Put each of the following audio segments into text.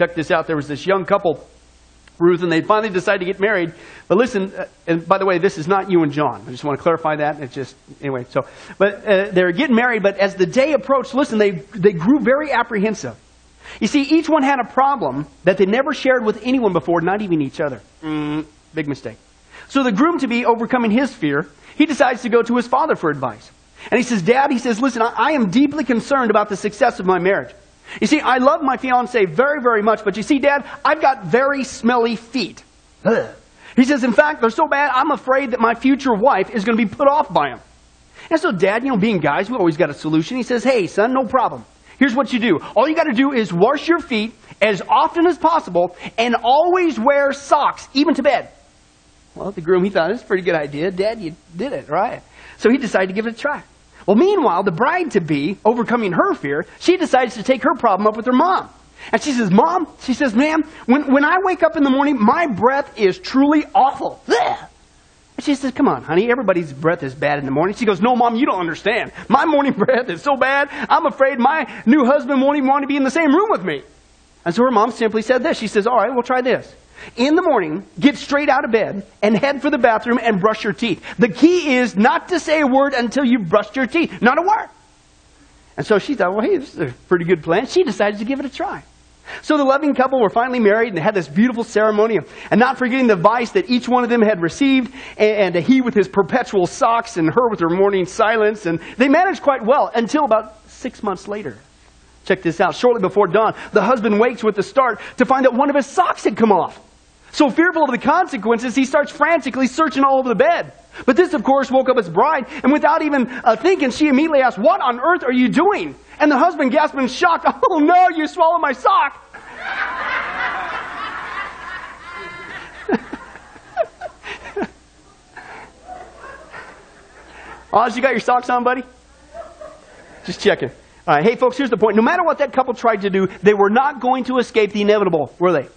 Check this out there was this young couple, Ruth, and they finally decided to get married. But listen, uh, and by the way, this is not you and John. I just want to clarify that. It's just, anyway, so, but uh, they're getting married, but as the day approached, listen, they, they grew very apprehensive. You see, each one had a problem that they never shared with anyone before, not even each other. Mm, big mistake. So the groom to be overcoming his fear, he decides to go to his father for advice. And he says, Dad, he says, listen, I, I am deeply concerned about the success of my marriage. You see, I love my fiance very, very much, but you see, Dad, I've got very smelly feet. Ugh. He says, in fact, they're so bad, I'm afraid that my future wife is going to be put off by them. And so, Dad, you know, being guys, we always got a solution. He says, hey, son, no problem. Here's what you do. All you got to do is wash your feet as often as possible and always wear socks, even to bed. Well, the groom, he thought, it's a pretty good idea. Dad, you did it, right? So he decided to give it a try. Well, meanwhile, the bride to be, overcoming her fear, she decides to take her problem up with her mom. And she says, Mom, she says, ma'am, when, when I wake up in the morning, my breath is truly awful. Blech. And she says, Come on, honey, everybody's breath is bad in the morning. She goes, No, Mom, you don't understand. My morning breath is so bad, I'm afraid my new husband won't even want to be in the same room with me. And so her mom simply said this. She says, All right, we'll try this. In the morning, get straight out of bed and head for the bathroom and brush your teeth. The key is not to say a word until you've brushed your teeth. Not a word. And so she thought, well, hey, this is a pretty good plan. She decided to give it a try. So the loving couple were finally married and had this beautiful ceremony. And not forgetting the advice that each one of them had received, and, he with his perpetual socks and her with her morning silence. And they managed quite well until about six months later. Check this out. Shortly before dawn, the husband wakes with a start to find that one of his socks had come off. So fearful of the consequences, he starts frantically searching all over the bed. But this, of course, woke up his bride, and without even uh, thinking, she immediately asked, What on earth are you doing? And the husband gasped in shock, Oh no, you swallowed my sock! Oz, you got your socks on, buddy? Just checking. All right, hey, folks, here's the point. No matter what that couple tried to do, they were not going to escape the inevitable, were they?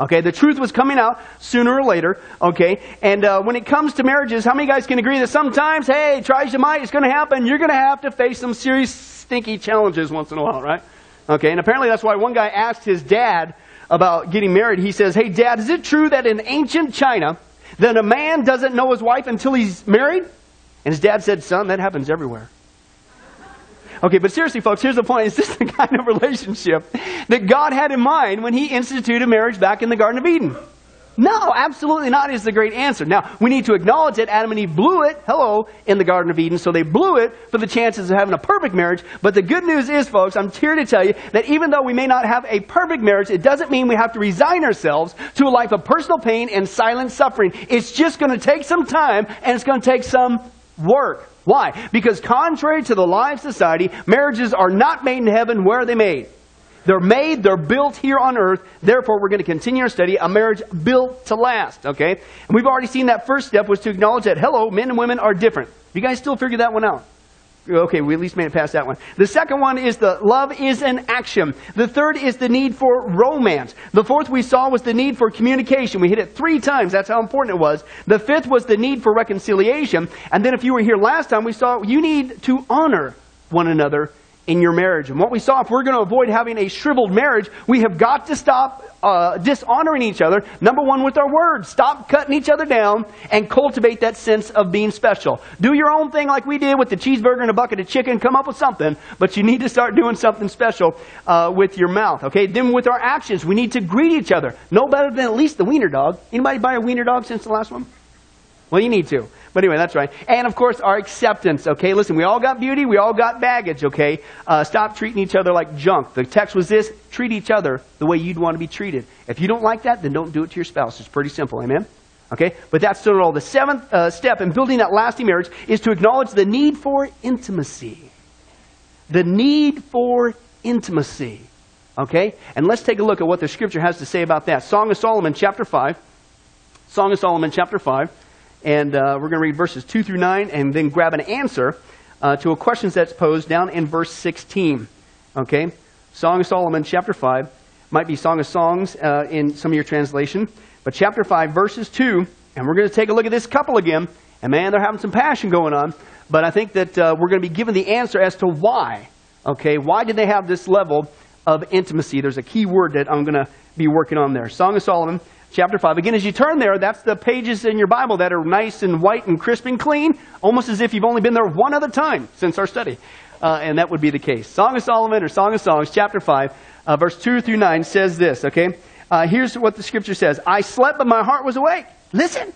Okay, the truth was coming out sooner or later. Okay, and uh, when it comes to marriages, how many guys can agree that sometimes, hey, try as you might, it's going to happen. You're going to have to face some serious, stinky challenges once in a while, right? Okay, and apparently that's why one guy asked his dad about getting married. He says, "Hey, Dad, is it true that in ancient China, that a man doesn't know his wife until he's married?" And his dad said, "Son, that happens everywhere." Okay, but seriously, folks, here's the point. Is this the kind of relationship that God had in mind when He instituted marriage back in the Garden of Eden? No, absolutely not is the great answer. Now, we need to acknowledge that Adam and Eve blew it, hello, in the Garden of Eden, so they blew it for the chances of having a perfect marriage. But the good news is, folks, I'm here to tell you that even though we may not have a perfect marriage, it doesn't mean we have to resign ourselves to a life of personal pain and silent suffering. It's just going to take some time and it's going to take some work. Why? Because contrary to the lie of society, marriages are not made in heaven. Where are they made? They're made, they're built here on earth. Therefore, we're going to continue our study, a marriage built to last, okay? And we've already seen that first step was to acknowledge that, hello, men and women are different. You guys still figure that one out? Okay, we at least made it past that one. The second one is the love is an action. The third is the need for romance. The fourth we saw was the need for communication. We hit it three times. That's how important it was. The fifth was the need for reconciliation. And then if you were here last time, we saw you need to honor one another in your marriage. And what we saw, if we're going to avoid having a shriveled marriage, we have got to stop uh, dishonoring each other. Number one, with our words. Stop cutting each other down and cultivate that sense of being special. Do your own thing like we did with the cheeseburger and a bucket of chicken. Come up with something, but you need to start doing something special uh, with your mouth. Okay. Then with our actions, we need to greet each other. No better than at least the wiener dog. Anybody buy a wiener dog since the last one? Well, you need to. But anyway, that's right. And of course, our acceptance, okay? Listen, we all got beauty, we all got baggage, okay? Uh, stop treating each other like junk. The text was this treat each other the way you'd want to be treated. If you don't like that, then don't do it to your spouse. It's pretty simple, amen? Okay? But that's still all. The seventh uh, step in building that lasting marriage is to acknowledge the need for intimacy. The need for intimacy. Okay? And let's take a look at what the scripture has to say about that. Song of Solomon, chapter 5. Song of Solomon, chapter 5. And uh, we're going to read verses 2 through 9 and then grab an answer uh, to a question that's posed down in verse 16. Okay? Song of Solomon, chapter 5. Might be Song of Songs uh, in some of your translation. But chapter 5, verses 2. And we're going to take a look at this couple again. And man, they're having some passion going on. But I think that uh, we're going to be given the answer as to why. Okay? Why did they have this level of intimacy. There's a key word that I'm going to be working on there. Song of Solomon, chapter 5. Again, as you turn there, that's the pages in your Bible that are nice and white and crisp and clean, almost as if you've only been there one other time since our study. Uh, and that would be the case. Song of Solomon or Song of Songs, chapter 5, uh, verse 2 through 9 says this, okay? Uh, here's what the scripture says I slept, but my heart was awake. Listen,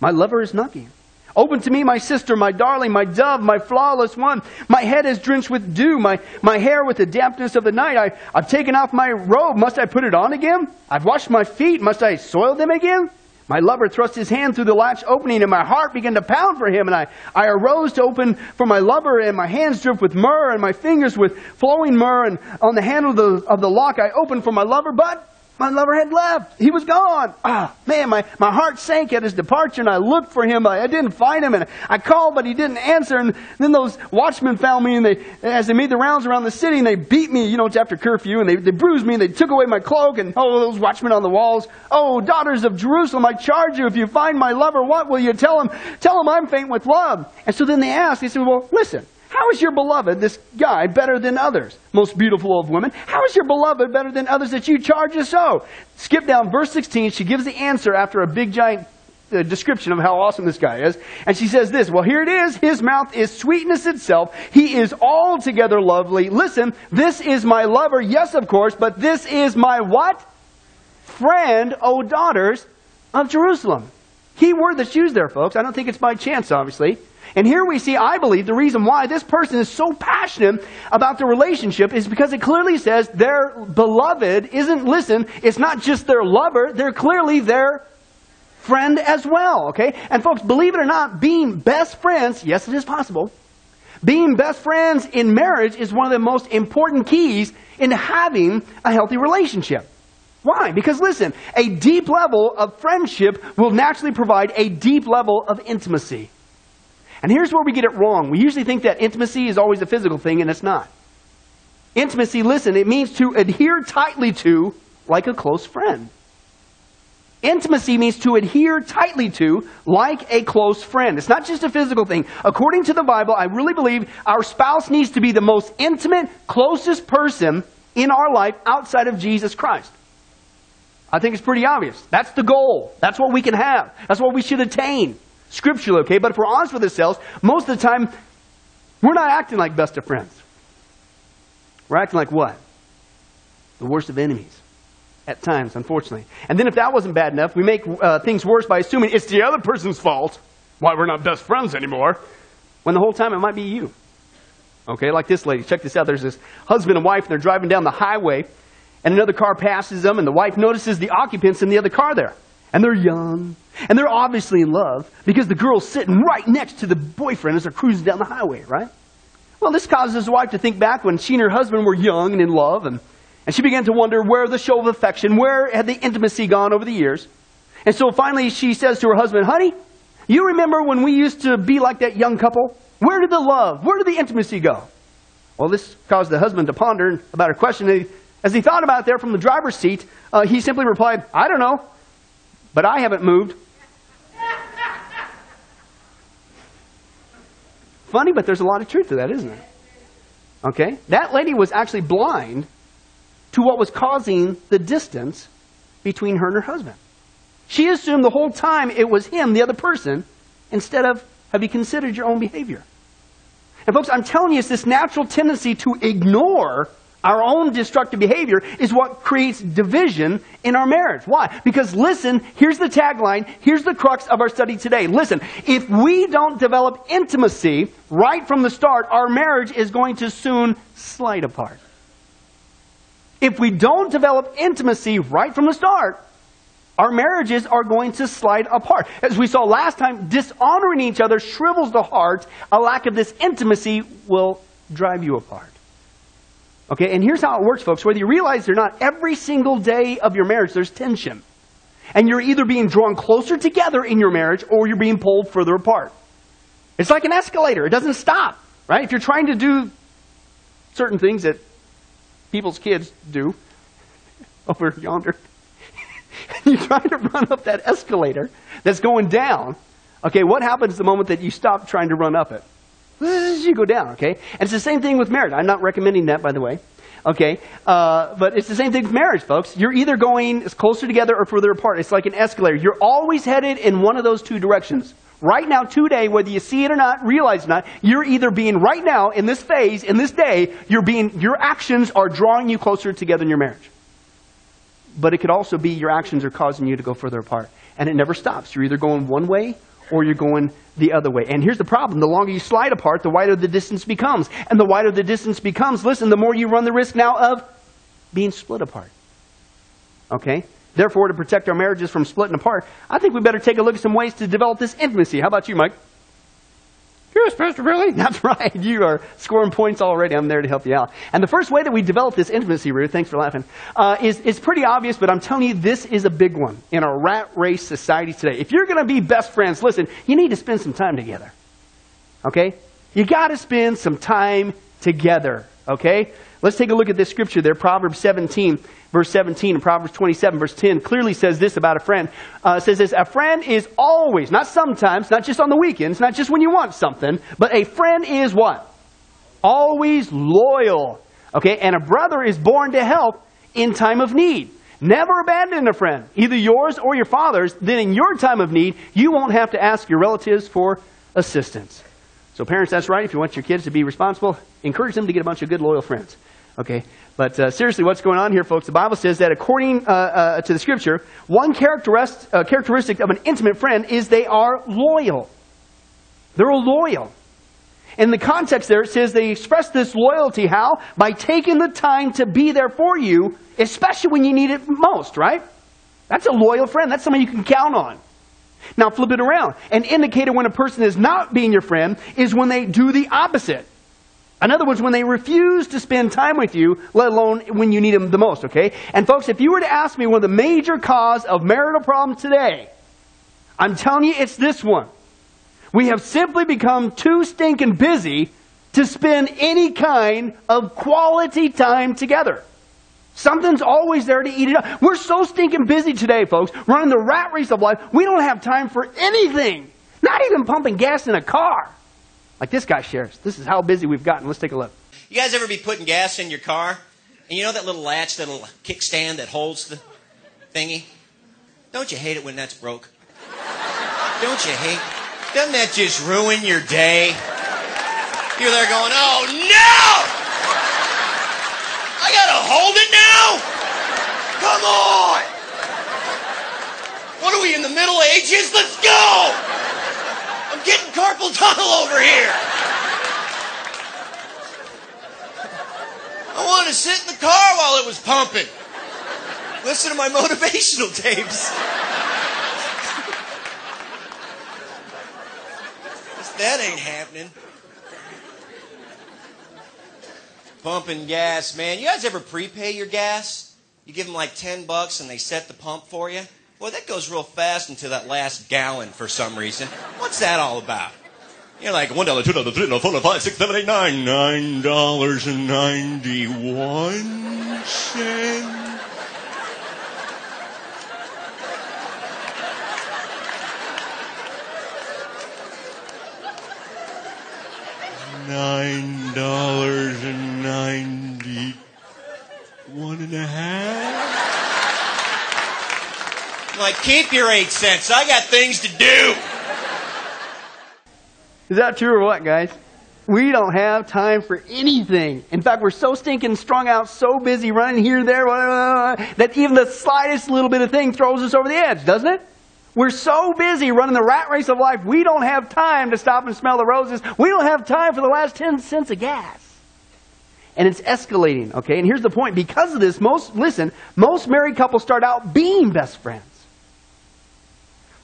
my lover is knocking. Open to me, my sister, my darling, my dove, my flawless one. My head is drenched with dew, my, my hair with the dampness of the night. I, I've taken off my robe. Must I put it on again? I've washed my feet. Must I soil them again? My lover thrust his hand through the latch opening, and my heart began to pound for him. And I, I arose to open for my lover, and my hands dripped with myrrh, and my fingers with flowing myrrh. And on the handle of the, of the lock, I opened for my lover, but my lover had left. He was gone. Ah, man, my, my heart sank at his departure, and I looked for him. I, I didn't find him, and I called, but he didn't answer. And then those watchmen found me, and they, as they made the rounds around the city, and they beat me, you know, it's after curfew, and they, they bruised me, and they took away my cloak, and oh, those watchmen on the walls. Oh, daughters of Jerusalem, I charge you, if you find my lover, what will you tell him? Tell him I'm faint with love. And so then they asked, they said, well, listen, how is your beloved, this guy, better than others? Most beautiful of women. How is your beloved better than others that you charge us so? Skip down verse 16. She gives the answer after a big giant uh, description of how awesome this guy is. And she says this, well, here it is. His mouth is sweetness itself. He is altogether lovely. Listen, this is my lover. Yes, of course, but this is my what? Friend, O daughters of Jerusalem. Key word that's used there, folks. I don't think it's by chance, obviously. And here we see, I believe, the reason why this person is so passionate about the relationship is because it clearly says their beloved isn't, listen, it's not just their lover, they're clearly their friend as well, okay? And folks, believe it or not, being best friends, yes, it is possible. Being best friends in marriage is one of the most important keys in having a healthy relationship. Why? Because listen, a deep level of friendship will naturally provide a deep level of intimacy. And here's where we get it wrong. We usually think that intimacy is always a physical thing, and it's not. Intimacy, listen, it means to adhere tightly to like a close friend. Intimacy means to adhere tightly to like a close friend. It's not just a physical thing. According to the Bible, I really believe our spouse needs to be the most intimate, closest person in our life outside of Jesus Christ. I think it's pretty obvious. That's the goal. That's what we can have. That's what we should attain scripturally, okay? But if we're honest with ourselves, most of the time, we're not acting like best of friends. We're acting like what? The worst of enemies. At times, unfortunately. And then if that wasn't bad enough, we make uh, things worse by assuming it's the other person's fault why we're not best friends anymore, when the whole time it might be you. Okay, like this lady. Check this out. There's this husband and wife, and they're driving down the highway, and another car passes them, and the wife notices the occupants in the other car there. And they're young, and they're obviously in love because the girl's sitting right next to the boyfriend as they're cruising down the highway, right? Well, this causes his wife to think back when she and her husband were young and in love, and, and she began to wonder where the show of affection, where had the intimacy gone over the years. And so finally she says to her husband, Honey, you remember when we used to be like that young couple? Where did the love, where did the intimacy go? Well, this caused the husband to ponder about her question. As he thought about it there from the driver's seat, uh, he simply replied, I don't know, but I haven't moved. Funny, but there's a lot of truth to that, isn't there? Okay? That lady was actually blind to what was causing the distance between her and her husband. She assumed the whole time it was him, the other person, instead of have you considered your own behavior? And folks, I'm telling you, it's this natural tendency to ignore our own destructive behavior is what creates division in our marriage. Why? Because listen, here's the tagline, here's the crux of our study today. Listen, if we don't develop intimacy right from the start, our marriage is going to soon slide apart. If we don't develop intimacy right from the start, our marriages are going to slide apart. As we saw last time, dishonoring each other shrivels the heart. A lack of this intimacy will drive you apart. Okay, and here's how it works, folks. Whether you realize it or not, every single day of your marriage, there's tension. And you're either being drawn closer together in your marriage or you're being pulled further apart. It's like an escalator, it doesn't stop, right? If you're trying to do certain things that people's kids do over yonder, you're trying to run up that escalator that's going down. Okay, what happens the moment that you stop trying to run up it? You go down, okay? And it's the same thing with marriage. I'm not recommending that, by the way. Okay? Uh, but it's the same thing with marriage, folks. You're either going closer together or further apart. It's like an escalator. You're always headed in one of those two directions. Right now, today, whether you see it or not, realize it or not, you're either being right now in this phase, in this day, you're being your actions are drawing you closer together in your marriage. But it could also be your actions are causing you to go further apart. And it never stops. You're either going one way or you're going the other way. And here's the problem. The longer you slide apart, the wider the distance becomes. And the wider the distance becomes, listen, the more you run the risk now of being split apart. Okay? Therefore, to protect our marriages from splitting apart, I think we better take a look at some ways to develop this intimacy. How about you, Mike? Yes, Pastor Billy. That's right. You are scoring points already. I'm there to help you out. And the first way that we develop this intimacy, Ruth, thanks for laughing, uh, is, is pretty obvious, but I'm telling you, this is a big one in our rat race society today. If you're going to be best friends, listen, you need to spend some time together. Okay? You got to spend some time together. Okay? Let's take a look at this scripture there, Proverbs 17, verse 17, and Proverbs 27, verse 10 clearly says this about a friend. Uh, says this, a friend is always, not sometimes, not just on the weekends, not just when you want something, but a friend is what? Always loyal. Okay, and a brother is born to help in time of need. Never abandon a friend, either yours or your father's. Then in your time of need, you won't have to ask your relatives for assistance. So parents, that's right. If you want your kids to be responsible, encourage them to get a bunch of good, loyal friends. Okay? But uh, seriously, what's going on here, folks? The Bible says that according uh, uh, to the Scripture, one characteristic, uh, characteristic of an intimate friend is they are loyal. They're loyal. In the context there, it says they express this loyalty how? By taking the time to be there for you, especially when you need it most, right? That's a loyal friend. That's someone you can count on. Now flip it around. An indicator when a person is not being your friend is when they do the opposite. In other words, when they refuse to spend time with you, let alone when you need them the most, okay? And folks, if you were to ask me one of the major cause of marital problems today, I'm telling you it's this one. We have simply become too stinking busy to spend any kind of quality time together. Something's always there to eat it up. We're so stinking busy today, folks, running the rat race of life, we don't have time for anything. Not even pumping gas in a car. Like this guy shares. This is how busy we've gotten. Let's take a look. You guys ever be putting gas in your car? And you know that little latch, that little kickstand that holds the thingy? Don't you hate it when that's broke? Don't you hate? Doesn't that just ruin your day? You're there going, oh no! I gotta hold it now? Come on! What are we in the Middle Ages? Let's go! Getting carpal tunnel over here. I wanted to sit in the car while it was pumping. Listen to my motivational tapes. that ain't happening. Pumping gas, man. You guys ever prepay your gas? You give them like 10 bucks and they set the pump for you? Well, that goes real fast into that last gallon for some reason. What's that all about? You're like one dollar, two dollar, three dollar, four dollar, five, six, seven, eight, nine, nine dollars and ninety-one cents. Nine dollars and ninety-one and a half. Like, keep your eight cents. I got things to do. Is that true or what, guys? We don't have time for anything. In fact, we're so stinking strung out, so busy running here, there, blah, blah, blah, that even the slightest little bit of thing throws us over the edge, doesn't it? We're so busy running the rat race of life, we don't have time to stop and smell the roses. We don't have time for the last 10 cents of gas. And it's escalating, okay? And here's the point. Because of this, most, listen, most married couples start out being best friends.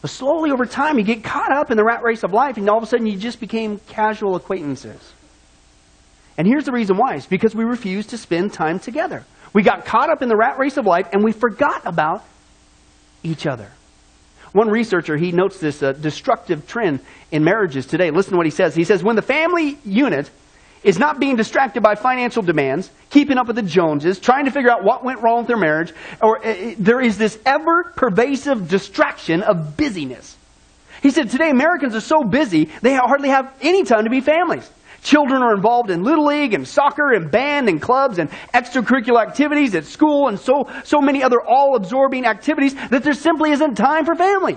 But slowly over time, you get caught up in the rat race of life, and all of a sudden you just became casual acquaintances. And here's the reason why it's because we refused to spend time together. We got caught up in the rat race of life, and we forgot about each other. One researcher, he notes this uh, destructive trend in marriages today. Listen to what he says. He says, when the family unit is not being distracted by financial demands, keeping up with the Joneses, trying to figure out what went wrong with their marriage, or uh, there is this ever pervasive distraction of busyness. He said today Americans are so busy, they hardly have any time to be families. Children are involved in little league and soccer and band and clubs and extracurricular activities at school and so, so many other all absorbing activities that there simply isn't time for family.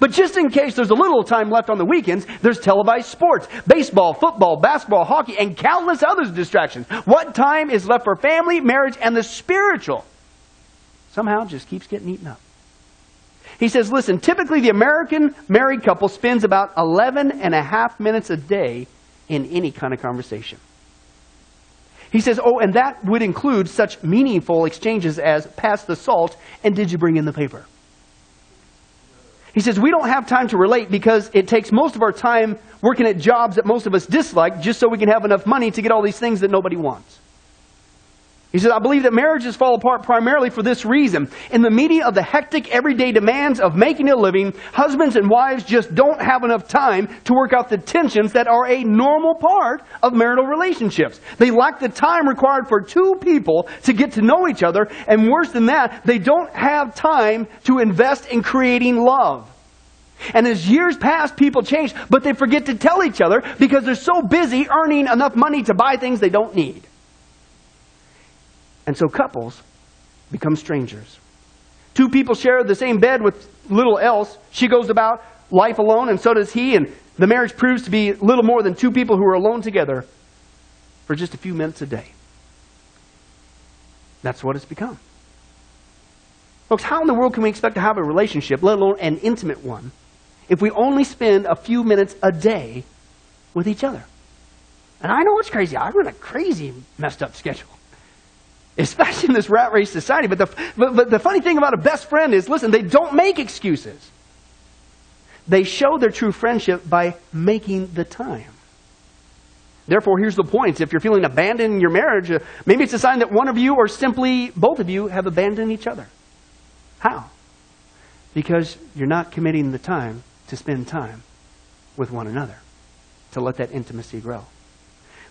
But just in case there's a little time left on the weekends, there's televised sports, baseball, football, basketball, hockey, and countless other distractions. What time is left for family, marriage, and the spiritual somehow just keeps getting eaten up. He says, listen, typically the American married couple spends about 11 and a half minutes a day in any kind of conversation. He says, oh, and that would include such meaningful exchanges as pass the salt and did you bring in the paper? He says, we don't have time to relate because it takes most of our time working at jobs that most of us dislike just so we can have enough money to get all these things that nobody wants. He says, I believe that marriages fall apart primarily for this reason. In the media of the hectic everyday demands of making a living, husbands and wives just don't have enough time to work out the tensions that are a normal part of marital relationships. They lack the time required for two people to get to know each other, and worse than that, they don't have time to invest in creating love. And as years pass, people change, but they forget to tell each other because they're so busy earning enough money to buy things they don't need. And so couples become strangers. Two people share the same bed with little else. She goes about life alone, and so does he, and the marriage proves to be little more than two people who are alone together for just a few minutes a day. That's what it's become. Folks, how in the world can we expect to have a relationship, let alone an intimate one, if we only spend a few minutes a day with each other? And I know it's crazy. I run a crazy, messed up schedule especially in this rat race society. But the, but, but the funny thing about a best friend is listen, they don't make excuses. They show their true friendship by making the time. Therefore, here's the point. If you're feeling abandoned in your marriage, uh, maybe it's a sign that one of you or simply both of you have abandoned each other. How? Because you're not committing the time to spend time with one another, to let that intimacy grow.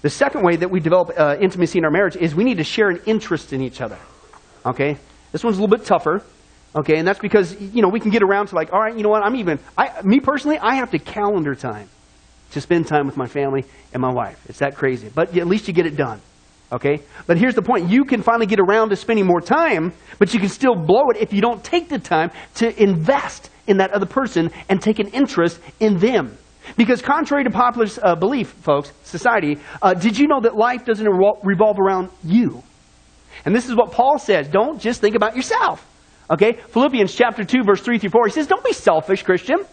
The second way that we develop uh, intimacy in our marriage is we need to share an interest in each other. Okay? This one's a little bit tougher. Okay? And that's because, you know, we can get around to like, all right, you know what? I'm even, I, me personally, I have to calendar time to spend time with my family and my wife. It's that crazy. But at least you get it done. Okay? But here's the point. You can finally get around to spending more time, but you can still blow it if you don't take the time to invest in that other person and take an interest in them. Because contrary to popular uh, belief, folks, society, uh, did you know that life doesn't revolve around you? And this is what Paul says. Don't just think about yourself. Okay? Philippians chapter 2, verse 3 through 4. He says, don't be selfish, Christian.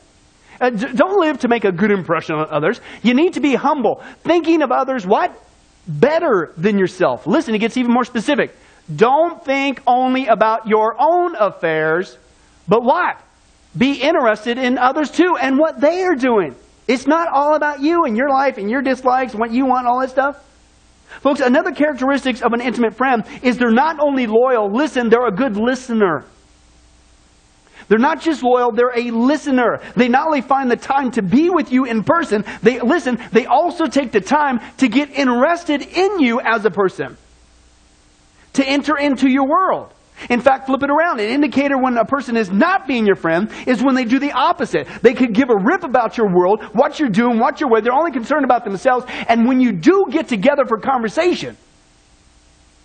Uh, d- don't live to make a good impression on others. You need to be humble. Thinking of others, what? Better than yourself. Listen, he gets even more specific. Don't think only about your own affairs, but what? Be interested in others too and what they are doing. It's not all about you and your life and your dislikes what you want, all that stuff. Folks, another characteristic of an intimate friend is they're not only loyal, listen, they're a good listener. They're not just loyal, they're a listener. They not only find the time to be with you in person, they listen, they also take the time to get interested in you as a person. To enter into your world. In fact, flip it around. An indicator when a person is not being your friend is when they do the opposite. They could give a rip about your world, what you're doing, what you're with. They're only concerned about themselves. And when you do get together for conversation,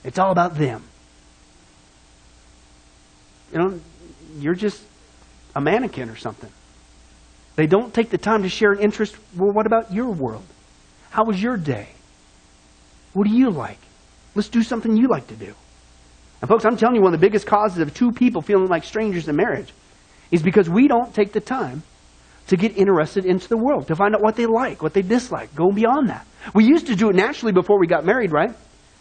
it's all about them. You know, you're just a mannequin or something. They don't take the time to share an interest. Well, what about your world? How was your day? What do you like? Let's do something you like to do. And folks, I'm telling you, one of the biggest causes of two people feeling like strangers in marriage is because we don't take the time to get interested into the world, to find out what they like, what they dislike, go beyond that. We used to do it naturally before we got married, right?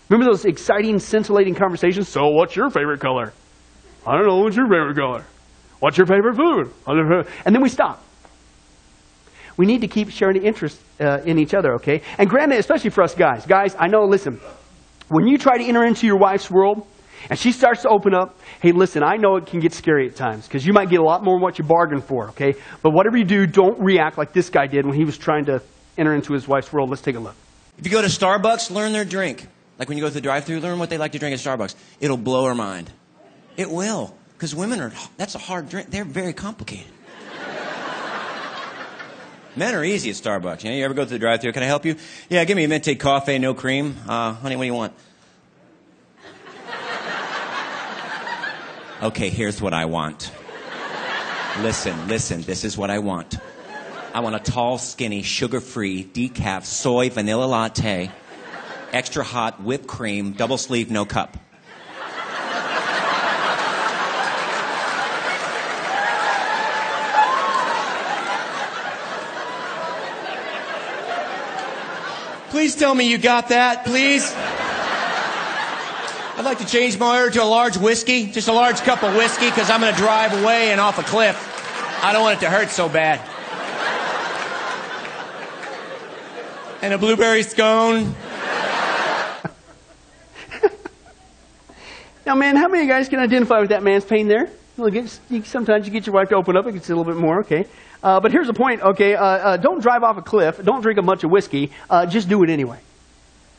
Remember those exciting, scintillating conversations? So, what's your favorite color? I don't know. What's your favorite color? What's your favorite food? And then we stop. We need to keep sharing the interest uh, in each other, okay? And granted, especially for us guys. Guys, I know, listen, when you try to enter into your wife's world, and she starts to open up. Hey, listen, I know it can get scary at times because you might get a lot more than what you bargained for, okay? But whatever you do, don't react like this guy did when he was trying to enter into his wife's world. Let's take a look. If you go to Starbucks, learn their drink. Like when you go to the drive through learn what they like to drink at Starbucks. It'll blow her mind. It will. Because women are, that's a hard drink. They're very complicated. Men are easy at Starbucks. You know, you ever go to the drive-thru? Can I help you? Yeah, give me a venti coffee, no cream. Uh, honey, what do you want? Okay, here's what I want. Listen, listen, this is what I want. I want a tall, skinny, sugar-free, decaf, soy, vanilla latte, extra hot, whipped cream, double sleeve, no cup. Please tell me you got that, please. I'd like to change my order to a large whiskey, just a large cup of whiskey, because I'm going to drive away and off a cliff. I don't want it to hurt so bad. And a blueberry scone. Now, man, how many of you guys can identify with that man's pain there? Well, sometimes you get your wife to open up, it gets a little bit more, okay? Uh, but here's the point, okay? Uh, uh, don't drive off a cliff. Don't drink a bunch of whiskey. Uh, just do it anyway.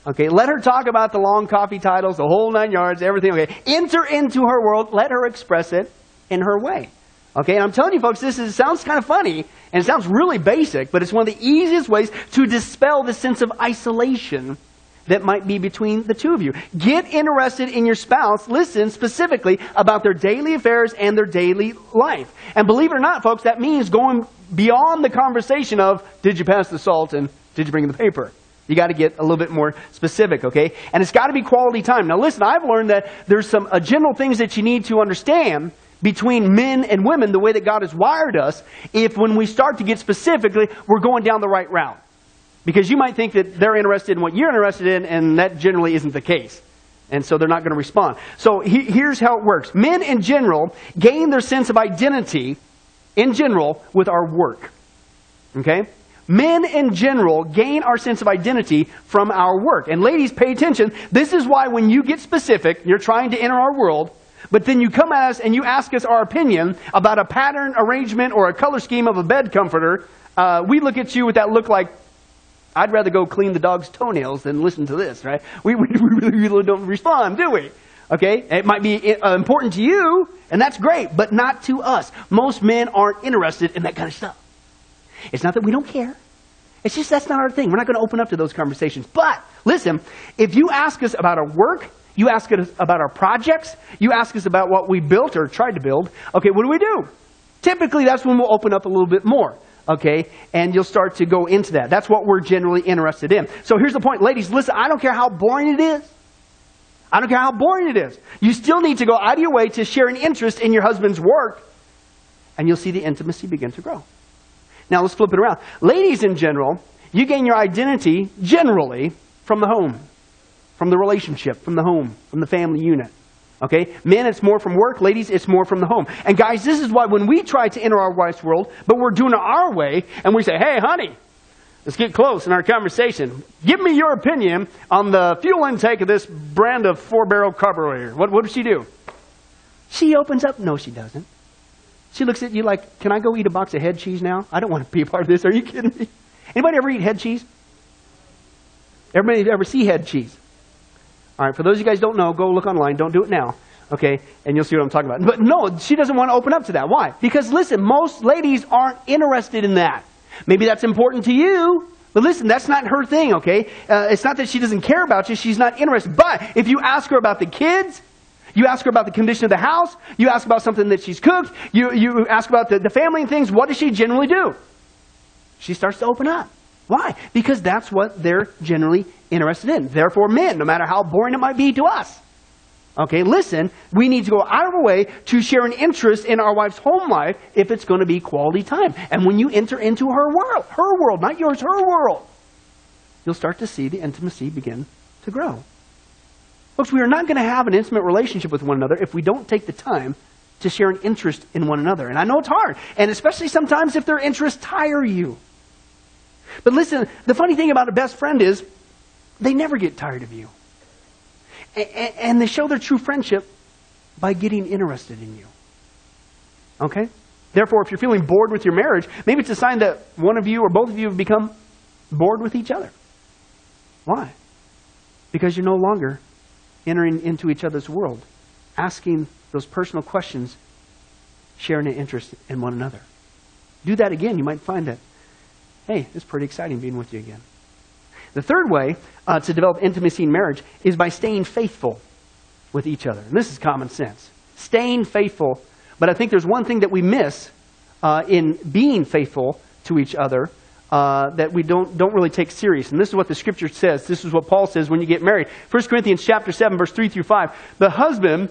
Okay? Let her talk about the long coffee titles, the whole nine yards, everything, okay? Enter into her world. Let her express it in her way. Okay? And I'm telling you, folks, this is, sounds kind of funny, and it sounds really basic, but it's one of the easiest ways to dispel the sense of isolation that might be between the two of you. Get interested in your spouse. Listen specifically about their daily affairs and their daily life. And believe it or not, folks, that means going beyond the conversation of, did you pass the salt and did you bring the paper? You got to get a little bit more specific, okay? And it's got to be quality time. Now, listen, I've learned that there's some uh, general things that you need to understand between men and women, the way that God has wired us, if when we start to get specifically, we're going down the right route. Because you might think that they're interested in what you're interested in, and that generally isn't the case. And so they're not going to respond. So he, here's how it works men in general gain their sense of identity in general with our work. Okay? Men in general gain our sense of identity from our work. And ladies, pay attention. This is why when you get specific, you're trying to enter our world, but then you come at us and you ask us our opinion about a pattern, arrangement, or a color scheme of a bed comforter, uh, we look at you with that look like, I'd rather go clean the dog's toenails than listen to this, right? We, we, we really don't respond, do we? Okay? It might be uh, important to you, and that's great, but not to us. Most men aren't interested in that kind of stuff. It's not that we don't care. It's just that's not our thing. We're not going to open up to those conversations. But listen, if you ask us about our work, you ask us about our projects, you ask us about what we built or tried to build, okay, what do we do? Typically, that's when we'll open up a little bit more okay? And you'll start to go into that. That's what we're generally interested in. So here's the point. Ladies, listen, I don't care how boring it is. I don't care how boring it is. You still need to go out of your way to share an interest in your husband's work, and you'll see the intimacy begin to grow. Now let's flip it around. Ladies in general, you gain your identity generally from the home, from the relationship, from the home, from the family unit. Okay? Men, it's more from work. Ladies, it's more from the home. And guys, this is why when we try to enter our wife's world, but we're doing it our way, and we say, hey, honey, let's get close in our conversation. Give me your opinion on the fuel intake of this brand of four barrel carburetor. What, what does she do? She opens up. No, she doesn't. She looks at you like, can I go eat a box of head cheese now? I don't want to be a part of this. Are you kidding me? Anybody ever eat head cheese? Everybody ever see head cheese? All right, for those of you guys don't know, go look online. Don't do it now. Okay, and you'll see what I'm talking about. But no, she doesn't want to open up to that. Why? Because listen, most ladies aren't interested in that. Maybe that's important to you, but listen, that's not her thing, okay? Uh, it's not that she doesn't care about you, she's not interested. But if you ask her about the kids, you ask her about the condition of the house, you ask about something that she's cooked, you, you ask about the, the family and things, what does she generally do? She starts to open up. Why? Because that's what they're generally interested in. Therefore, men, no matter how boring it might be to us, okay, listen, we need to go out of our way to share an interest in our wife's home life if it's going to be quality time. And when you enter into her world, her world, not yours, her world, you'll start to see the intimacy begin to grow. Folks, we are not going to have an intimate relationship with one another if we don't take the time to share an interest in one another. And I know it's hard, and especially sometimes if their interests tire you. But listen, the funny thing about a best friend is they never get tired of you. And they show their true friendship by getting interested in you. Okay? Therefore, if you're feeling bored with your marriage, maybe it's a sign that one of you or both of you have become bored with each other. Why? Because you're no longer entering into each other's world, asking those personal questions, sharing an interest in one another. Do that again, you might find that hey, it's pretty exciting being with you again. The third way uh, to develop intimacy in marriage is by staying faithful with each other. And this is common sense. Staying faithful. But I think there's one thing that we miss uh, in being faithful to each other uh, that we don't, don't really take serious. And this is what the scripture says. This is what Paul says when you get married. 1 Corinthians chapter 7, verse 3 through 5. The husband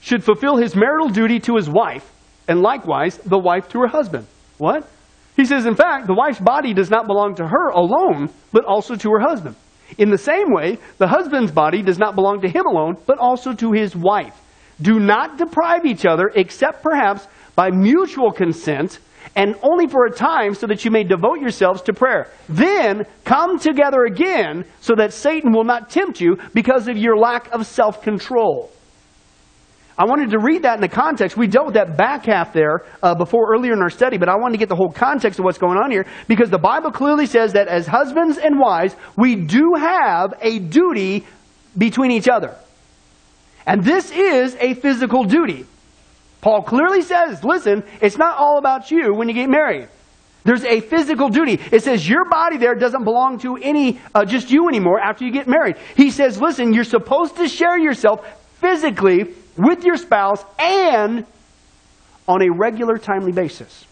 should fulfill his marital duty to his wife, and likewise the wife to her husband. What? He says, in fact, the wife's body does not belong to her alone, but also to her husband. In the same way, the husband's body does not belong to him alone, but also to his wife. Do not deprive each other, except perhaps by mutual consent, and only for a time, so that you may devote yourselves to prayer. Then come together again, so that Satan will not tempt you because of your lack of self control. I wanted to read that in the context. We dealt with that back half there uh, before earlier in our study, but I wanted to get the whole context of what's going on here because the Bible clearly says that as husbands and wives, we do have a duty between each other. And this is a physical duty. Paul clearly says, listen, it's not all about you when you get married. There's a physical duty. It says your body there doesn't belong to any, uh, just you anymore after you get married. He says, listen, you're supposed to share yourself physically with your spouse and on a regular, timely basis.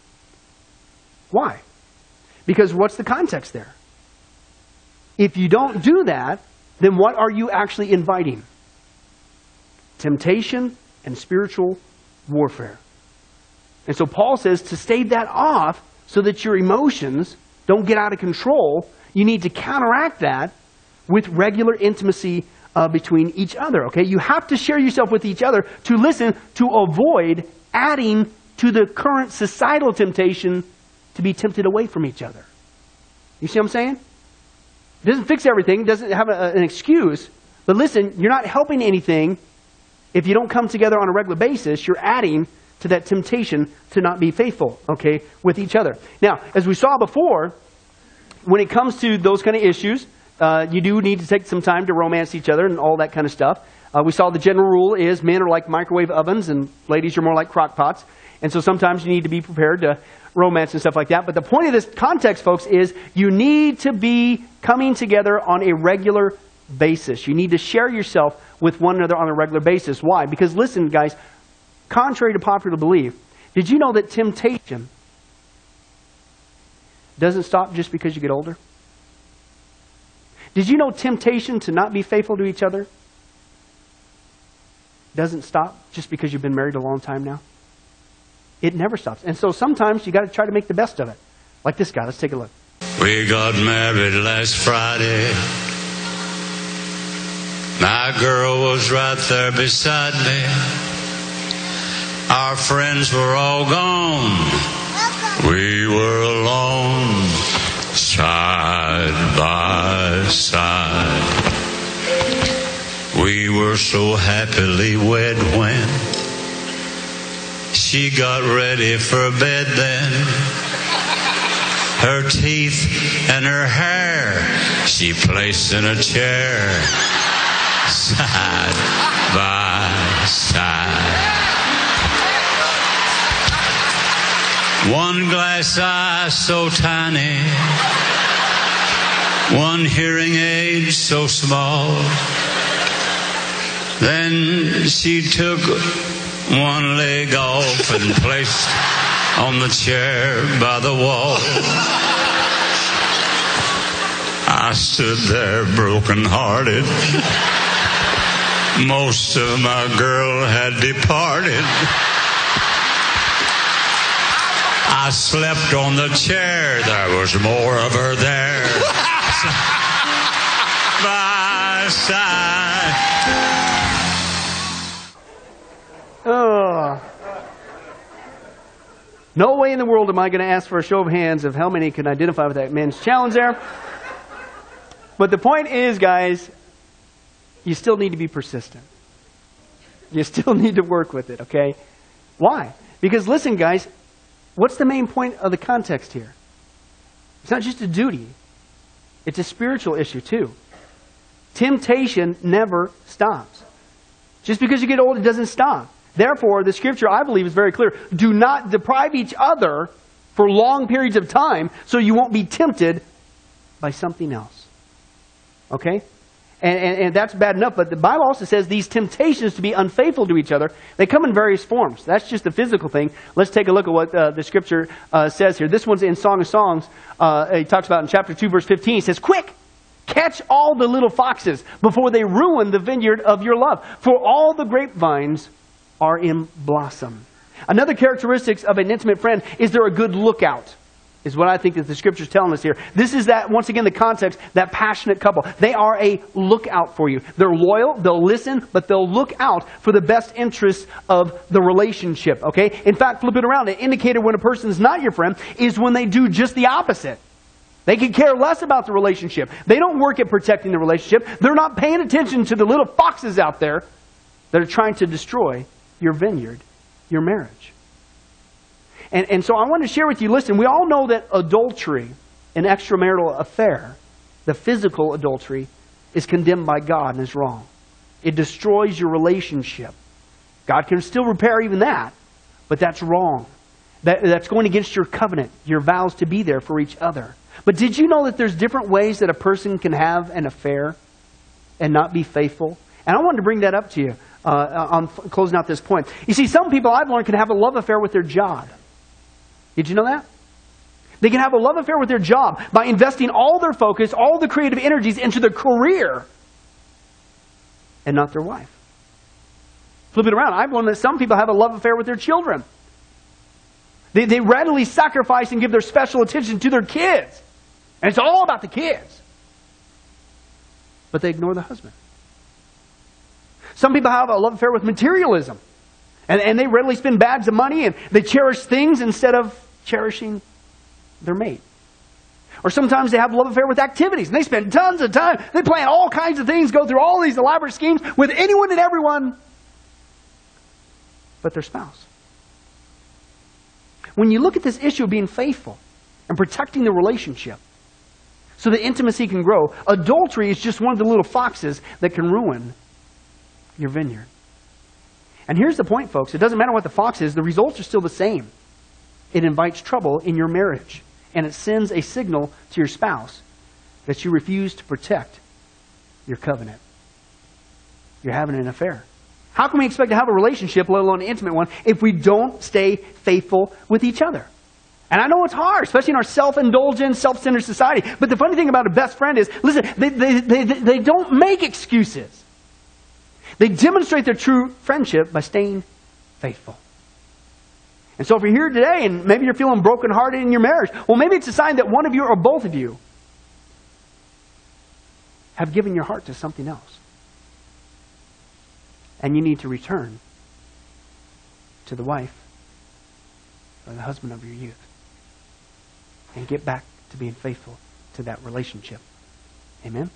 Why? Because what's the context there? If you don't do that, then what are you actually inviting? Temptation and spiritual warfare. And so Paul says to stave that off so that your emotions don't get out of control, you need to counteract that with regular intimacy uh, between each other. Okay, you have to share yourself with each other to listen to avoid adding to the current societal temptation to be tempted away from each other. You see what I'm saying? It doesn't fix everything, doesn't have a, an excuse. But listen, you're not helping anything if you don't come together on a regular basis. You're adding to that temptation to not be faithful, okay, with each other. Now, as we saw before, when it comes to those kind of issues, uh, you do need to take some time to romance each other and all that kind of stuff. Uh, we saw the general rule is men are like microwave ovens and ladies are more like crock pots. And so sometimes you need to be prepared to romance and stuff like that. But the point of this context, folks, is you need to be coming together on a regular basis. You need to share yourself with one another on a regular basis. Why? Because listen, guys, contrary to popular belief, did you know that temptation doesn't stop just because you get older? Did you know temptation to not be faithful to each other doesn't stop just because you've been married a long time now? It never stops. And so sometimes you got to try to make the best of it. Like this guy. Let's take a look. We got married last Friday. My girl was right there beside me. Our friends were all gone. We were alone side by side. We were so happily wed when she got ready for bed then. Her teeth and her hair she placed in a chair side by side. One glass eye so tiny, one hearing aid so small. Then she took one leg off and placed on the chair by the wall. I stood there broken hearted. Most of my girl had departed. I slept on the chair. There was more of her there. By side. Oh. No way in the world am I going to ask for a show of hands of how many can identify with that man's challenge there. But the point is, guys, you still need to be persistent. You still need to work with it, okay? Why? Because listen, guys, what's the main point of the context here? It's not just a duty, it's a spiritual issue, too. Temptation never stops. Just because you get old, it doesn't stop. Therefore, the scripture, I believe, is very clear. Do not deprive each other for long periods of time so you won't be tempted by something else. Okay? And, and, and, that's bad enough, but the Bible also says these temptations to be unfaithful to each other, they come in various forms. That's just the physical thing. Let's take a look at what uh, the scripture uh, says here. This one's in Song of Songs. Uh, he talks about in chapter 2, verse 15. He says, Quick! Catch all the little foxes before they ruin the vineyard of your love, for all the grapevines are in blossom. Another characteristic of an intimate friend is they're a good lookout is what I think that the scripture's telling us here. This is that, once again, the context, that passionate couple. They are a lookout for you. They're loyal, they'll listen, but they'll look out for the best interests of the relationship, okay? In fact, flip it around. An indicator when a person is not your friend is when they do just the opposite. They can care less about the relationship. They don't work at protecting the relationship. They're not paying attention to the little foxes out there that are trying to destroy your vineyard, your marriage. And, and so I want to share with you listen, we all know that adultery, an extramarital affair, the physical adultery, is condemned by God and is wrong. It destroys your relationship. God can still repair even that, but that's wrong. That, that's going against your covenant, your vows to be there for each other. But did you know that there's different ways that a person can have an affair and not be faithful? And I wanted to bring that up to you uh, on closing out this point. You see, some people I've learned can have a love affair with their job. Did you know that? They can have a love affair with their job by investing all their focus, all the creative energies into their career and not their wife. Flip it around. I've learned that some people have a love affair with their children. They, they readily sacrifice and give their special attention to their kids. And it's all about the kids. But they ignore the husband. Some people have a love affair with materialism. And, and they readily spend bags of money and they cherish things instead of cherishing their mate. Or sometimes they have a love affair with activities and they spend tons of time. They plan all kinds of things, go through all these elaborate schemes with anyone and everyone but their spouse. When you look at this issue of being faithful and protecting the relationship so that intimacy can grow, adultery is just one of the little foxes that can ruin your vineyard. And here's the point, folks it doesn't matter what the fox is, the results are still the same it invites trouble in your marriage, and it sends a signal to your spouse that you refuse to protect your covenant. You're having an affair. How can we expect to have a relationship, let alone an intimate one, if we don't stay faithful with each other? And I know it's hard, especially in our self indulgent, self centered society. But the funny thing about a best friend is listen, they, they, they, they don't make excuses. They demonstrate their true friendship by staying faithful. And so if you're here today and maybe you're feeling brokenhearted in your marriage, well, maybe it's a sign that one of you or both of you have given your heart to something else. And you need to return to the wife or the husband of your youth and get back to being faithful to that relationship. Amen?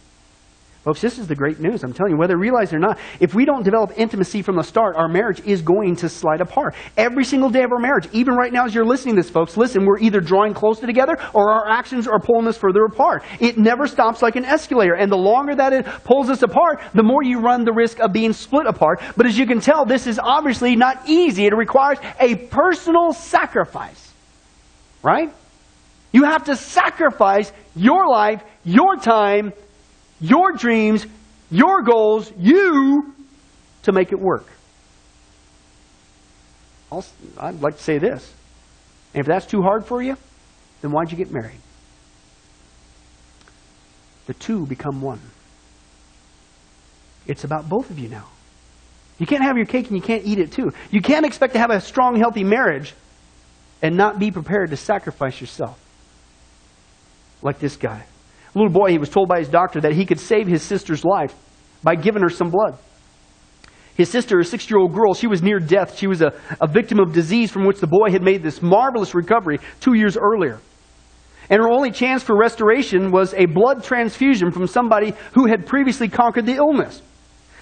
Folks, this is the great news. I'm telling you, whether you realize it or not, if we don't develop intimacy from the start, our marriage is going to slide apart. Every single day of our marriage, even right now as you're listening to this, folks, listen, we're either drawing closer together or our actions are pulling us further apart. It never stops like an escalator. And the longer that it pulls us apart, the more you run the risk of being split apart. But as you can tell, this is obviously not easy. It requires a personal sacrifice. Right? You have to sacrifice your life, your time, your dreams, your goals, you to make it work. i I'd like to say this. And if that's too hard for you, then why'd you get married? The two become one. It's about both of you now. You can't have your cake and you can't eat it too. You can't expect to have a strong, healthy marriage and not be prepared to sacrifice yourself. Like this guy. Little boy, he was told by his doctor that he could save his sister's life by giving her some blood. His sister, a six year old girl, she was near death. She was a, a victim of disease from which the boy had made this marvelous recovery two years earlier. And her only chance for restoration was a blood transfusion from somebody who had previously conquered the illness.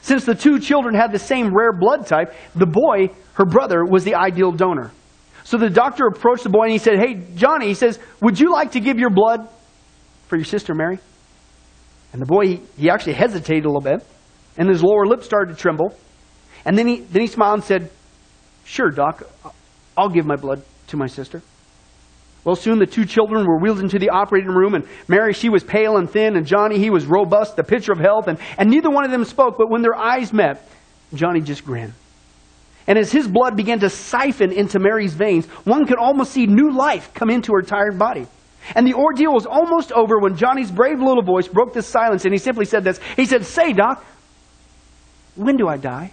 Since the two children had the same rare blood type, the boy, her brother, was the ideal donor. So the doctor approached the boy and he said, Hey, Johnny, he says, Would you like to give your blood for your sister Mary? And the boy, he, he actually hesitated a little bit, and his lower lip started to tremble. And then he, then he smiled and said, Sure, Doc, I'll give my blood to my sister. Well, soon the two children were wheeled into the operating room, and Mary, she was pale and thin, and Johnny, he was robust, the picture of health, and, and neither one of them spoke, but when their eyes met, Johnny just grinned. And as his blood began to siphon into Mary's veins, one could almost see new life come into her tired body. And the ordeal was almost over when Johnny's brave little voice broke the silence, and he simply said this. He said, Say, Doc, when do I die?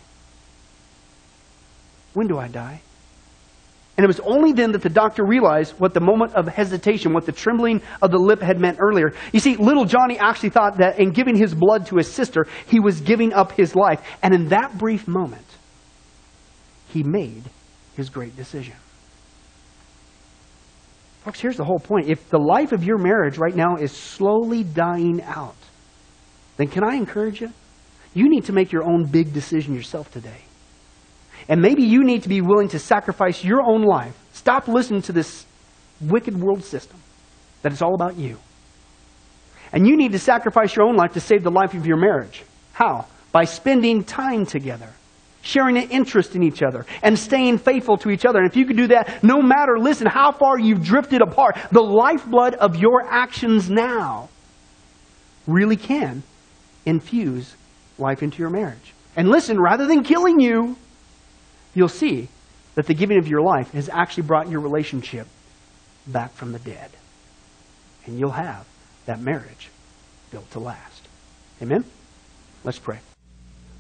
When do I die? And it was only then that the doctor realized what the moment of hesitation, what the trembling of the lip had meant earlier. You see, little Johnny actually thought that in giving his blood to his sister, he was giving up his life. And in that brief moment, he made his great decision. Folks, here's the whole point. If the life of your marriage right now is slowly dying out, then can I encourage you? You need to make your own big decision yourself today. And maybe you need to be willing to sacrifice your own life. Stop listening to this wicked world system that it's all about you. And you need to sacrifice your own life to save the life of your marriage. How? By spending time together, sharing an interest in each other, and staying faithful to each other. And if you could do that, no matter, listen, how far you've drifted apart, the lifeblood of your actions now really can infuse life into your marriage. And listen, rather than killing you, you'll see that the giving of your life has actually brought your relationship back from the dead. And you'll have that marriage built to last. Amen? Let's pray.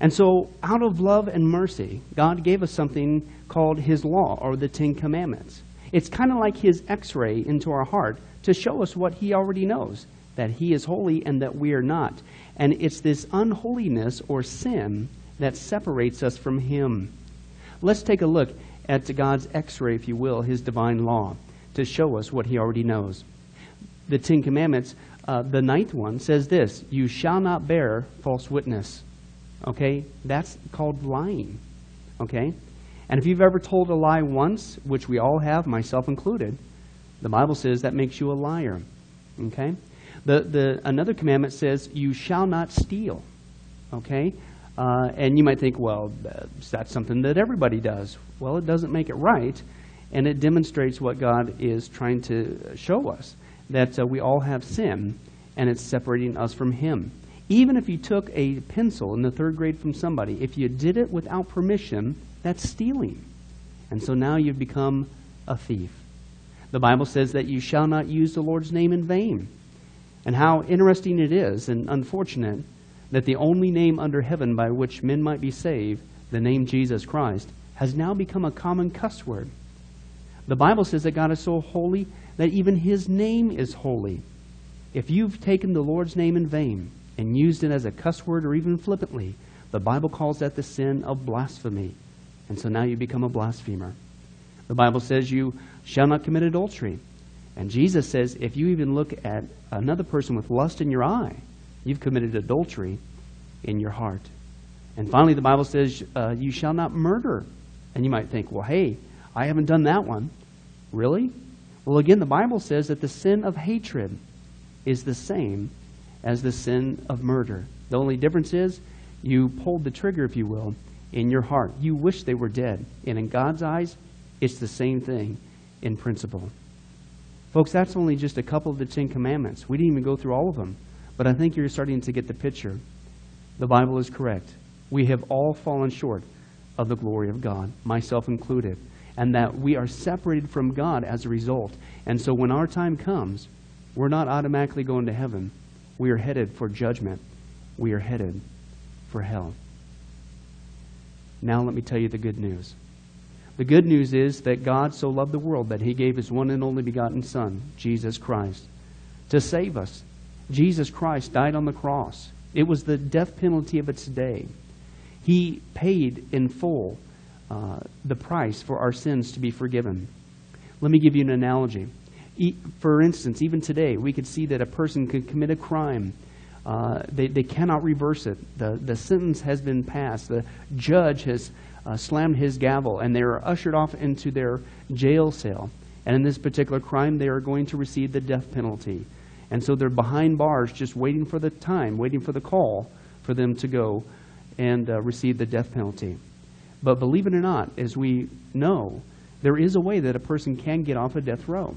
And so, out of love and mercy, God gave us something called His law or the Ten Commandments. It's kind of like His x ray into our heart to show us what He already knows that He is holy and that we are not. And it's this unholiness or sin that separates us from Him. Let's take a look at God's x ray, if you will, His divine law, to show us what He already knows. The Ten Commandments, uh, the ninth one, says this You shall not bear false witness. Okay? That's called lying. Okay? And if you've ever told a lie once, which we all have, myself included, the Bible says that makes you a liar. Okay? The, the, another commandment says, You shall not steal. Okay? Uh, and you might think, well, that's something that everybody does. Well, it doesn't make it right, and it demonstrates what God is trying to show us that uh, we all have sin, and it's separating us from Him. Even if you took a pencil in the third grade from somebody, if you did it without permission, that's stealing. And so now you've become a thief. The Bible says that you shall not use the Lord's name in vain. And how interesting it is and unfortunate that the only name under heaven by which men might be saved, the name Jesus Christ, has now become a common cuss word. The Bible says that God is so holy that even his name is holy. If you've taken the Lord's name in vain and used it as a cuss word or even flippantly, the Bible calls that the sin of blasphemy. And so now you become a blasphemer. The Bible says you shall not commit adultery. And Jesus says if you even look at another person with lust in your eye, you've committed adultery in your heart. And finally, the Bible says uh, you shall not murder. And you might think, well, hey, I haven't done that one. Really? Well, again, the Bible says that the sin of hatred is the same as the sin of murder. The only difference is you pulled the trigger, if you will, in your heart. You wish they were dead. And in God's eyes, it's the same thing in principle. Folks, that's only just a couple of the Ten Commandments. We didn't even go through all of them. But I think you're starting to get the picture. The Bible is correct. We have all fallen short of the glory of God, myself included, and that we are separated from God as a result. And so when our time comes, we're not automatically going to heaven. We are headed for judgment. We are headed for hell. Now, let me tell you the good news. The good news is that God so loved the world that he gave his one and only begotten Son, Jesus Christ, to save us. Jesus Christ died on the cross. It was the death penalty of its day. He paid in full uh, the price for our sins to be forgiven. Let me give you an analogy. For instance, even today, we could see that a person could commit a crime. Uh, they, they cannot reverse it. The, the sentence has been passed. The judge has uh, slammed his gavel, and they are ushered off into their jail cell. And in this particular crime, they are going to receive the death penalty. And so they're behind bars just waiting for the time, waiting for the call for them to go and uh, receive the death penalty. But believe it or not, as we know, there is a way that a person can get off a death row.